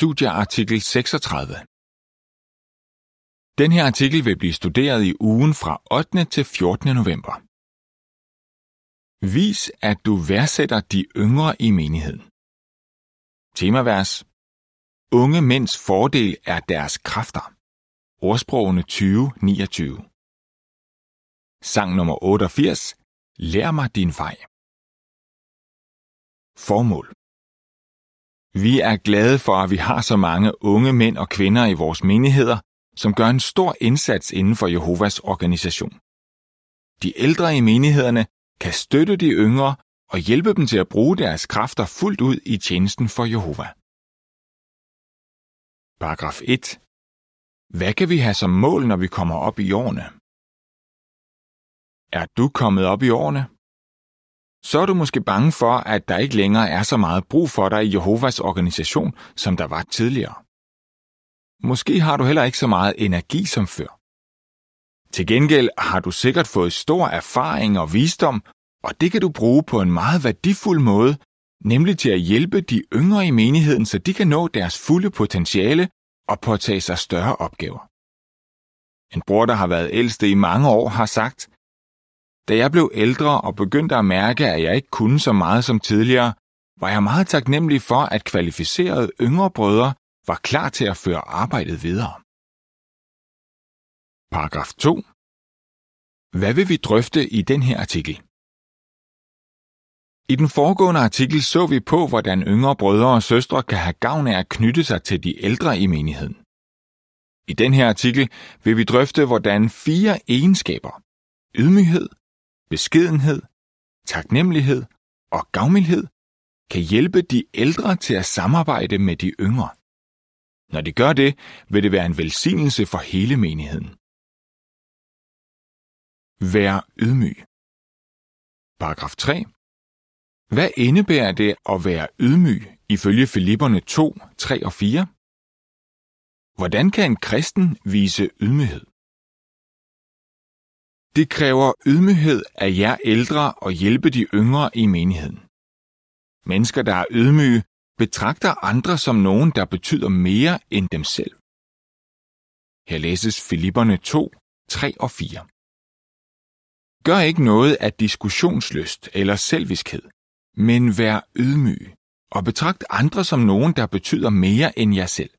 studieartikel 36. Den her artikel vil blive studeret i ugen fra 8. til 14. november. Vis, at du værdsætter de yngre i menigheden. Temavers. Unge mænds fordel er deres kræfter. Ordsprogene 2029. Sang nummer 88. Lær mig din vej. Formål. Vi er glade for, at vi har så mange unge mænd og kvinder i vores menigheder, som gør en stor indsats inden for Jehovas organisation. De ældre i menighederne kan støtte de yngre og hjælpe dem til at bruge deres kræfter fuldt ud i tjenesten for Jehova. Paragraf 1. Hvad kan vi have som mål, når vi kommer op i årene? Er du kommet op i årene? Så er du måske bange for, at der ikke længere er så meget brug for dig i Jehovas organisation, som der var tidligere. Måske har du heller ikke så meget energi som før. Til gengæld har du sikkert fået stor erfaring og visdom, og det kan du bruge på en meget værdifuld måde, nemlig til at hjælpe de yngre i menigheden, så de kan nå deres fulde potentiale og påtage sig større opgaver. En bror, der har været ældste i mange år, har sagt, da jeg blev ældre og begyndte at mærke, at jeg ikke kunne så meget som tidligere, var jeg meget taknemmelig for, at kvalificerede yngre brødre var klar til at føre arbejdet videre. Paragraf 2. Hvad vil vi drøfte i den her artikel? I den foregående artikel så vi på, hvordan yngre brødre og søstre kan have gavn af at knytte sig til de ældre i menigheden. I den her artikel vil vi drøfte, hvordan fire egenskaber ydmyghed, beskedenhed, taknemmelighed og gavmildhed kan hjælpe de ældre til at samarbejde med de yngre. Når de gør det, vil det være en velsignelse for hele menigheden. Vær ydmyg. Paragraf 3. Hvad indebærer det at være ydmyg ifølge Filipperne 2, 3 og 4? Hvordan kan en kristen vise ydmyghed? Det kræver ydmyghed af jer ældre og hjælpe de yngre i menigheden. Mennesker, der er ydmyge, betragter andre som nogen, der betyder mere end dem selv. Her læses Filipperne 2, 3 og 4. Gør ikke noget af diskussionslyst eller selviskhed, men vær ydmyg og betragt andre som nogen, der betyder mere end jer selv.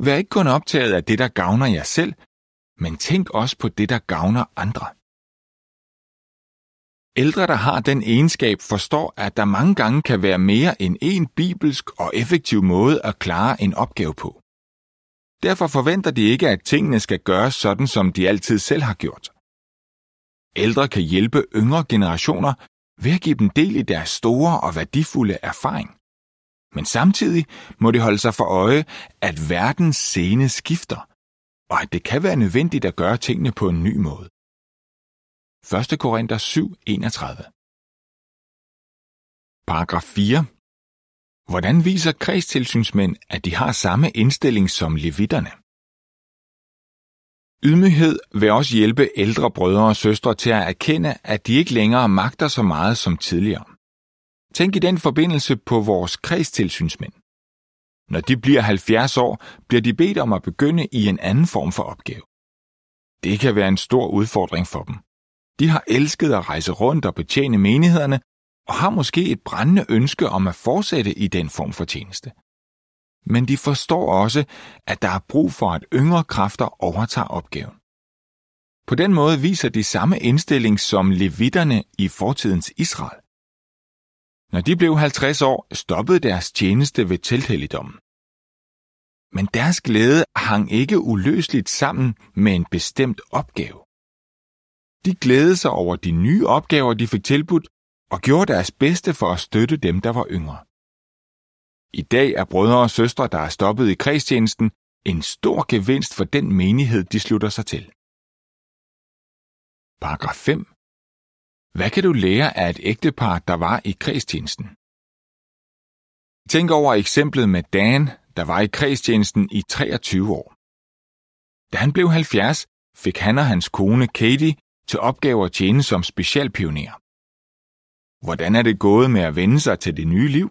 Vær ikke kun optaget af det, der gavner jer selv, men tænk også på det, der gavner andre. Ældre, der har den egenskab, forstår, at der mange gange kan være mere end en bibelsk og effektiv måde at klare en opgave på. Derfor forventer de ikke, at tingene skal gøres sådan, som de altid selv har gjort. Ældre kan hjælpe yngre generationer ved at give dem del i deres store og værdifulde erfaring. Men samtidig må de holde sig for øje, at verdens scene skifter, og at det kan være nødvendigt at gøre tingene på en ny måde. 1. Korinther 7:31 Paragraf 4 Hvordan viser kredstilsynsmænd, at de har samme indstilling som levitterne? Ydmyghed vil også hjælpe ældre brødre og søstre til at erkende, at de ikke længere magter så meget som tidligere. Tænk i den forbindelse på vores kredstilsynsmænd. Når de bliver 70 år, bliver de bedt om at begynde i en anden form for opgave. Det kan være en stor udfordring for dem. De har elsket at rejse rundt og betjene menighederne, og har måske et brændende ønske om at fortsætte i den form for tjeneste. Men de forstår også, at der er brug for, at yngre kræfter overtager opgaven. På den måde viser de samme indstilling som levitterne i fortidens Israel. Når de blev 50 år, stoppede deres tjeneste ved tilhelligdommen. Men deres glæde hang ikke uløseligt sammen med en bestemt opgave. De glædede sig over de nye opgaver, de fik tilbudt, og gjorde deres bedste for at støtte dem, der var yngre. I dag er brødre og søstre, der er stoppet i kredstjenesten, en stor gevinst for den menighed, de slutter sig til. Paragraf 5. Hvad kan du lære af et ægtepar, der var i kredstjenesten? Tænk over eksemplet med Dan, der var i kredstjenesten i 23 år. Da han blev 70, fik han og hans kone Katie til opgave at tjene som specialpioner. Hvordan er det gået med at vende sig til det nye liv?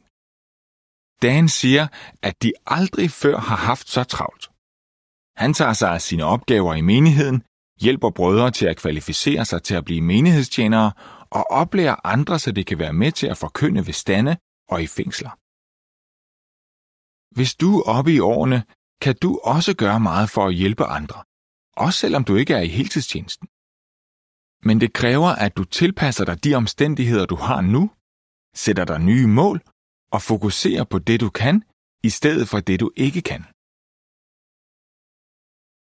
Dan siger, at de aldrig før har haft så travlt. Han tager sig af sine opgaver i menigheden, hjælper brødre til at kvalificere sig til at blive menighedstjenere og oplærer andre, så det kan være med til at forkynde ved stande og i fængsler. Hvis du er oppe i årene, kan du også gøre meget for at hjælpe andre, også selvom du ikke er i heltidstjenesten. Men det kræver, at du tilpasser dig de omstændigheder, du har nu, sætter dig nye mål og fokuserer på det, du kan, i stedet for det, du ikke kan.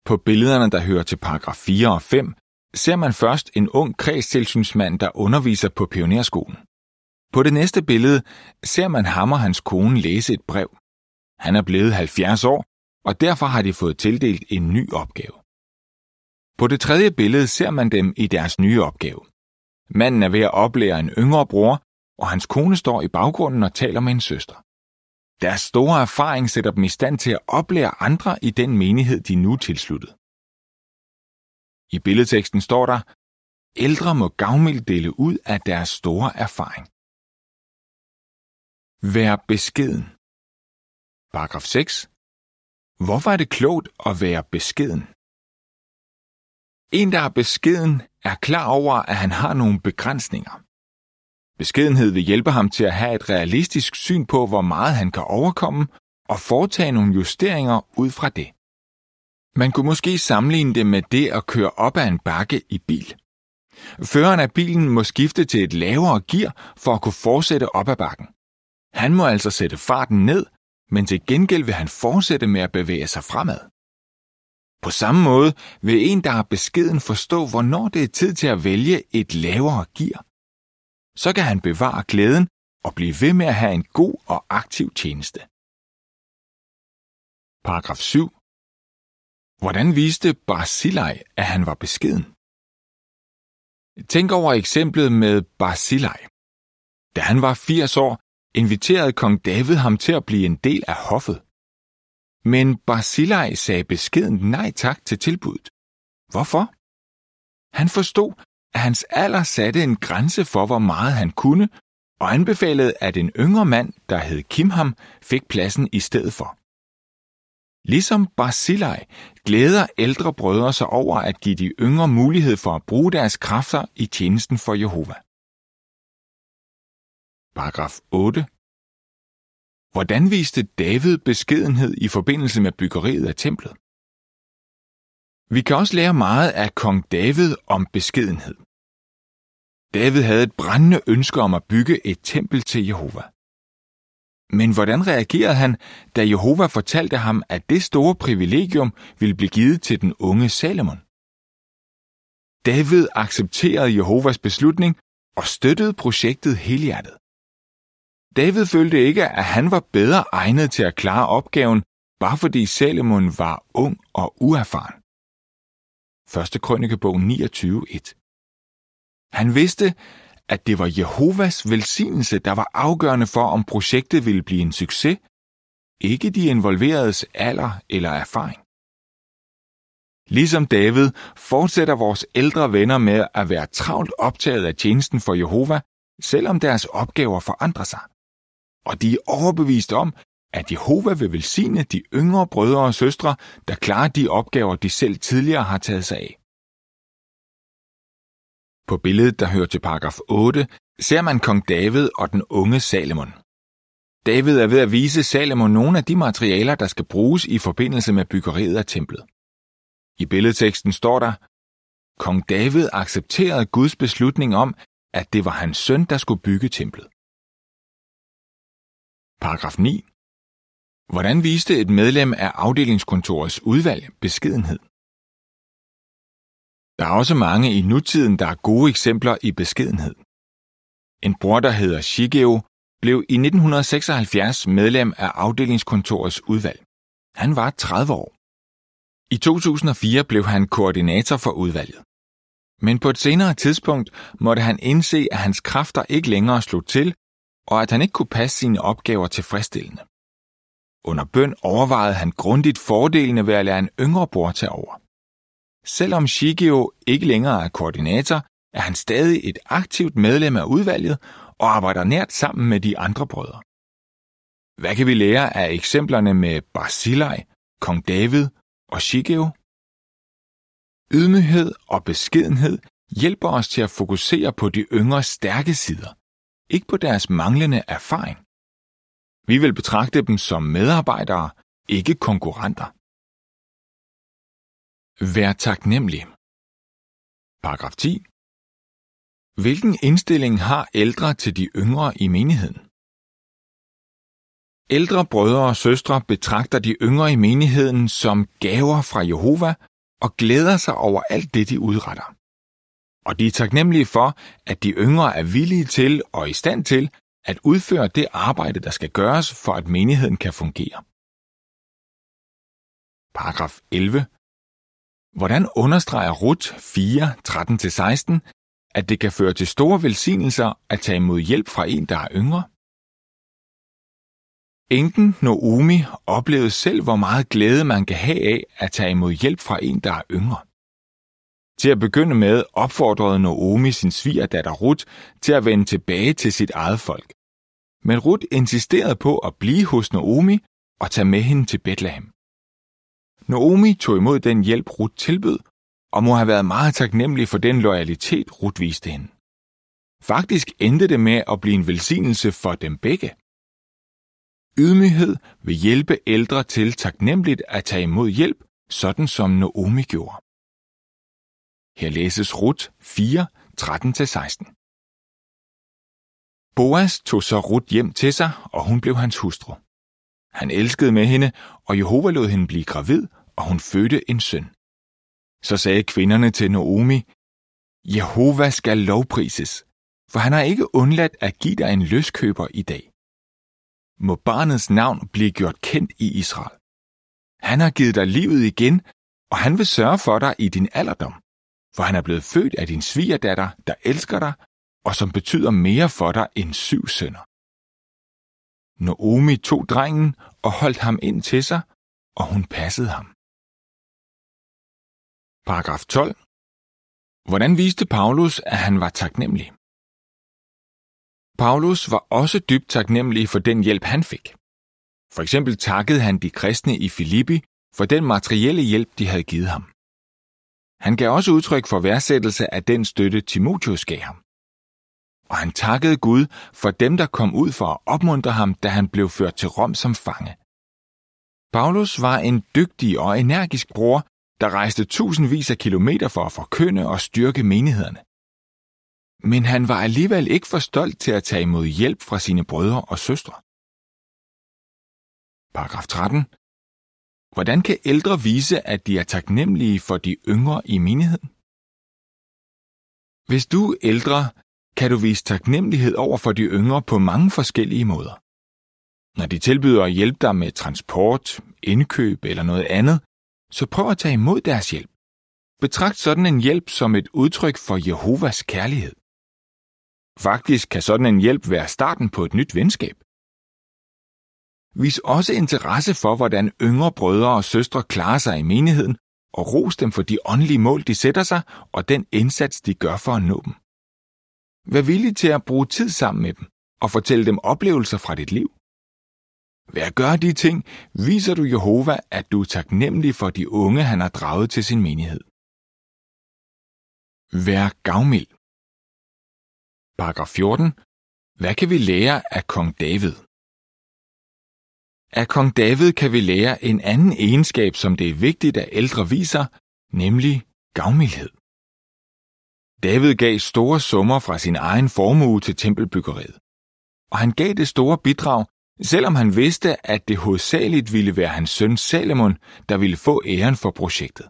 På billederne, der hører til paragraf 4 og 5, ser man først en ung kredstilsynsmand, der underviser på pionerskolen. På det næste billede ser man ham og hans kone læse et brev. Han er blevet 70 år, og derfor har de fået tildelt en ny opgave. På det tredje billede ser man dem i deres nye opgave. Manden er ved at oplære en yngre bror, og hans kone står i baggrunden og taler med en søster. Deres store erfaring sætter dem i stand til at oplære andre i den menighed, de nu er tilsluttet. I billedteksten står der, ældre må gavmildt dele ud af deres store erfaring. Vær beskeden. Paragraf 6. Hvorfor er det klogt at være beskeden? En, der er beskeden, er klar over, at han har nogle begrænsninger. Beskedenhed vil hjælpe ham til at have et realistisk syn på, hvor meget han kan overkomme, og foretage nogle justeringer ud fra det. Man kunne måske sammenligne det med det at køre op ad en bakke i bil. Føreren af bilen må skifte til et lavere gear for at kunne fortsætte op ad bakken. Han må altså sætte farten ned, men til gengæld vil han fortsætte med at bevæge sig fremad. På samme måde vil en, der er beskeden, forstå, hvornår det er tid til at vælge et lavere gear. Så kan han bevare glæden og blive ved med at have en god og aktiv tjeneste. Paragraf 7. Hvordan viste Barzillai, at han var beskeden? Tænk over eksemplet med Barzillai. Da han var 80 år, inviterede kong David ham til at blive en del af hoffet. Men Barzillai sagde beskeden nej tak til tilbuddet. Hvorfor? Han forstod, at hans alder satte en grænse for, hvor meget han kunne, og anbefalede, at en yngre mand, der hed Kimham, fik pladsen i stedet for. Ligesom Barzillai glæder ældre brødre sig over at give de yngre mulighed for at bruge deres kræfter i tjenesten for Jehova. Paragraf 8. Hvordan viste David beskedenhed i forbindelse med byggeriet af templet? Vi kan også lære meget af kong David om beskedenhed. David havde et brændende ønske om at bygge et tempel til Jehova. Men hvordan reagerede han, da Jehova fortalte ham, at det store privilegium ville blive givet til den unge Salomon? David accepterede Jehovas beslutning og støttede projektet helhjertet. David følte ikke, at han var bedre egnet til at klare opgaven, bare fordi Salomon var ung og uerfaren. 1. Krønikebog 29.1 Han vidste, at det var Jehovas velsignelse, der var afgørende for, om projektet ville blive en succes, ikke de involveredes alder eller erfaring. Ligesom David fortsætter vores ældre venner med at være travlt optaget af tjenesten for Jehova, selvom deres opgaver forandrer sig og de er overbevist om, at Jehova vil velsigne de yngre brødre og søstre, der klarer de opgaver, de selv tidligere har taget sig af. På billedet, der hører til paragraf 8, ser man kong David og den unge Salomon. David er ved at vise Salomon nogle af de materialer, der skal bruges i forbindelse med byggeriet af templet. I billedteksten står der, Kong David accepterede Guds beslutning om, at det var hans søn, der skulle bygge templet. Paragraf 9. Hvordan viste et medlem af afdelingskontorets udvalg beskedenhed? Der er også mange i nutiden, der er gode eksempler i beskedenhed. En bror, der hedder Shigeo, blev i 1976 medlem af afdelingskontorets udvalg. Han var 30 år. I 2004 blev han koordinator for udvalget. Men på et senere tidspunkt måtte han indse, at hans kræfter ikke længere slog til, og at han ikke kunne passe sine opgaver tilfredsstillende. Under bøn overvejede han grundigt fordelene ved at lade en yngre bror tage over. Selvom Shigeo ikke længere er koordinator, er han stadig et aktivt medlem af udvalget og arbejder nært sammen med de andre brødre. Hvad kan vi lære af eksemplerne med Barzillai, kong David og Shigeo? Ydmyghed og beskedenhed hjælper os til at fokusere på de yngre stærke sider, ikke på deres manglende erfaring. Vi vil betragte dem som medarbejdere, ikke konkurrenter. Vær taknemmelig. Paragraf 10. Hvilken indstilling har ældre til de yngre i menigheden? Ældre brødre og søstre betragter de yngre i menigheden som gaver fra Jehova og glæder sig over alt det, de udretter. Og de er taknemmelige for, at de yngre er villige til og i stand til at udføre det arbejde, der skal gøres, for at menigheden kan fungere. Paragraf 11. Hvordan understreger Rut 4, 13-16, at det kan føre til store velsignelser at tage imod hjælp fra en, der er yngre? Enken Noomi oplevede selv, hvor meget glæde man kan have af at tage imod hjælp fra en, der er yngre. Til at begynde med opfordrede Noomi sin svigerdatter Ruth til at vende tilbage til sit eget folk. Men Ruth insisterede på at blive hos Noomi og tage med hende til Bethlehem. Naomi tog imod den hjælp, Ruth tilbød, og må have været meget taknemmelig for den loyalitet, Ruth viste hende. Faktisk endte det med at blive en velsignelse for dem begge. Ydmyghed vil hjælpe ældre til taknemmeligt at tage imod hjælp, sådan som Naomi gjorde. Her læses Rut 4, 13-16. Boas tog så Rut hjem til sig, og hun blev hans hustru. Han elskede med hende, og Jehova lod hende blive gravid, og hun fødte en søn. Så sagde kvinderne til Naomi, Jehova skal lovprises, for han har ikke undladt at give dig en løskøber i dag. Må barnets navn blive gjort kendt i Israel. Han har givet dig livet igen, og han vil sørge for dig i din alderdom for han er blevet født af din svigerdatter, der elsker dig, og som betyder mere for dig end syv sønner. Naomi tog drengen og holdt ham ind til sig, og hun passede ham. Paragraf 12. Hvordan viste Paulus, at han var taknemmelig? Paulus var også dybt taknemmelig for den hjælp, han fik. For eksempel takkede han de kristne i Filippi for den materielle hjælp, de havde givet ham. Han gav også udtryk for værdsættelse af den støtte, Timotheus gav ham. Og han takkede Gud for dem, der kom ud for at opmuntre ham, da han blev ført til Rom som fange. Paulus var en dygtig og energisk bror, der rejste tusindvis af kilometer for at forkynde og styrke menighederne. Men han var alligevel ikke for stolt til at tage imod hjælp fra sine brødre og søstre. Paragraf 13. Hvordan kan ældre vise, at de er taknemmelige for de yngre i menigheden? Hvis du ældre, kan du vise taknemmelighed over for de yngre på mange forskellige måder. Når de tilbyder at hjælpe dig med transport, indkøb eller noget andet, så prøv at tage imod deres hjælp. Betragt sådan en hjælp som et udtryk for Jehovas kærlighed. Faktisk kan sådan en hjælp være starten på et nyt venskab. Vis også interesse for, hvordan yngre brødre og søstre klarer sig i menigheden, og ros dem for de åndelige mål, de sætter sig, og den indsats, de gør for at nå dem. Vær villig til at bruge tid sammen med dem, og fortælle dem oplevelser fra dit liv. Ved at gøre de ting, viser du Jehova, at du er taknemmelig for de unge, han har draget til sin menighed. Vær gavmild. Paragraf 14. Hvad kan vi lære af kong David? Af kong David kan vi lære en anden egenskab, som det er vigtigt, at ældre viser, nemlig gavmildhed. David gav store summer fra sin egen formue til tempelbyggeriet. Og han gav det store bidrag, selvom han vidste, at det hovedsageligt ville være hans søn Salomon, der ville få æren for projektet.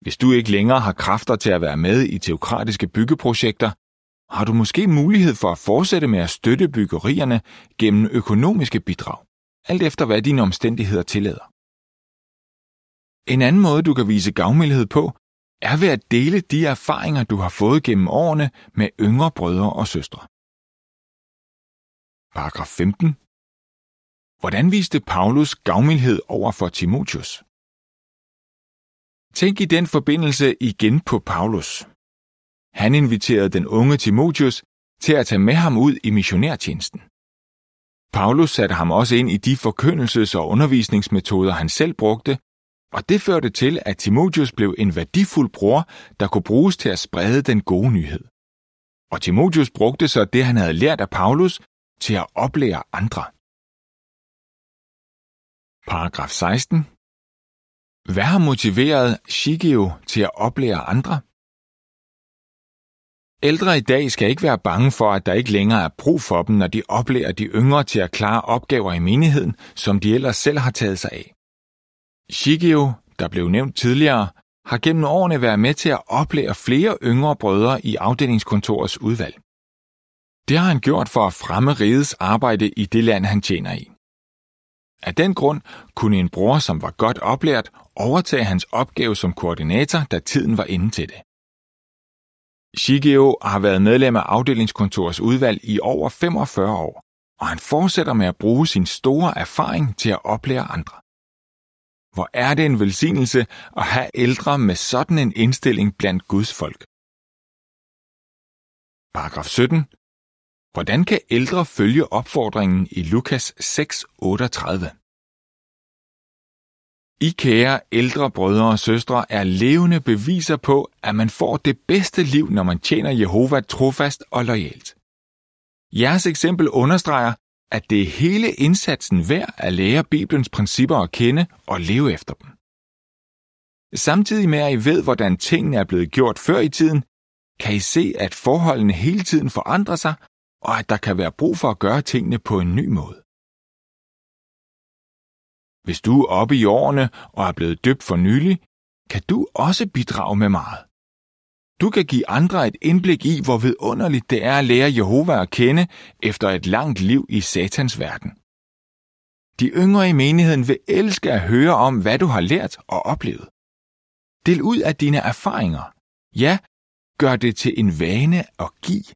Hvis du ikke længere har kræfter til at være med i teokratiske byggeprojekter, har du måske mulighed for at fortsætte med at støtte byggerierne gennem økonomiske bidrag alt efter hvad dine omstændigheder tillader. En anden måde, du kan vise gavmildhed på, er ved at dele de erfaringer, du har fået gennem årene med yngre brødre og søstre. Paragraf 15. Hvordan viste Paulus gavmildhed over for Timotheus? Tænk i den forbindelse igen på Paulus. Han inviterede den unge Timotheus til at tage med ham ud i missionærtjenesten. Paulus satte ham også ind i de forkyndelses- og undervisningsmetoder, han selv brugte, og det førte til, at Timotheus blev en værdifuld bror, der kunne bruges til at sprede den gode nyhed. Og Timotheus brugte så det, han havde lært af Paulus, til at oplære andre. Paragraf 16. Hvad har motiveret Shigeo til at oplære andre? Ældre i dag skal ikke være bange for, at der ikke længere er brug for dem, når de oplærer de yngre til at klare opgaver i menigheden, som de ellers selv har taget sig af. Shigeo, der blev nævnt tidligere, har gennem årene været med til at oplære flere yngre brødre i afdelingskontorets udvalg. Det har han gjort for at fremme rigets arbejde i det land, han tjener i. Af den grund kunne en bror, som var godt oplært, overtage hans opgave som koordinator, da tiden var inde til det. Shigeo har været medlem af afdelingskontorets udvalg i over 45 år, og han fortsætter med at bruge sin store erfaring til at oplære andre. Hvor er det en velsignelse at have ældre med sådan en indstilling blandt Guds folk. Paragraf 17. Hvordan kan ældre følge opfordringen i Lukas 6:38? I kære ældre brødre og søstre er levende beviser på, at man får det bedste liv, når man tjener Jehova trofast og lojalt. Jeres eksempel understreger, at det er hele indsatsen værd at lære Bibelens principper at kende og leve efter dem. Samtidig med at I ved, hvordan tingene er blevet gjort før i tiden, kan I se, at forholdene hele tiden forandrer sig, og at der kan være brug for at gøre tingene på en ny måde. Hvis du er oppe i årene og er blevet døbt for nylig, kan du også bidrage med meget. Du kan give andre et indblik i, hvor vidunderligt det er at lære Jehova at kende efter et langt liv i satans verden. De yngre i menigheden vil elske at høre om, hvad du har lært og oplevet. Del ud af dine erfaringer. Ja, gør det til en vane at give.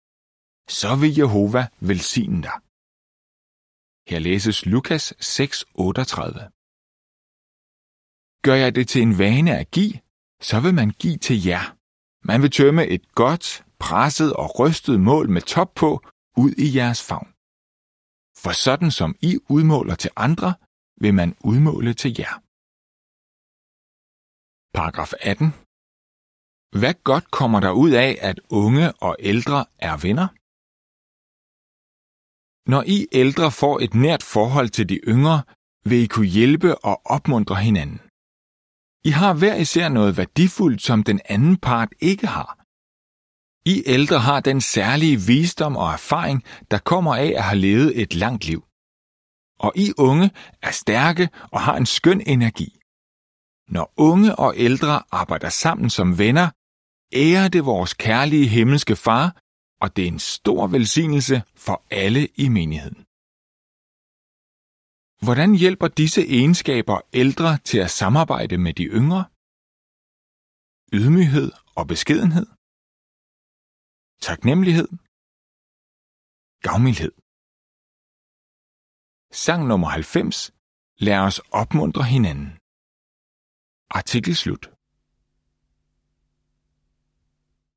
Så vil Jehova velsigne dig. Her læses Lukas 6:38. Gør jeg det til en vane at give, så vil man give til jer. Man vil tømme et godt, presset og rystet mål med top på ud i jeres favn. For sådan som I udmåler til andre, vil man udmåle til jer. Paragraf 18. Hvad godt kommer der ud af, at unge og ældre er venner? Når I ældre får et nært forhold til de yngre, vil I kunne hjælpe og opmuntre hinanden. I har hver især noget værdifuldt, som den anden part ikke har. I ældre har den særlige visdom og erfaring, der kommer af at have levet et langt liv. Og I unge er stærke og har en skøn energi. Når unge og ældre arbejder sammen som venner, ærer det vores kærlige himmelske far, og det er en stor velsignelse for alle i menigheden. Hvordan hjælper disse egenskaber ældre til at samarbejde med de yngre? Ydmyghed og beskedenhed. Taknemmelighed. Gavmildhed. Sang nummer 90. Lad os opmuntre hinanden. Artikel slut.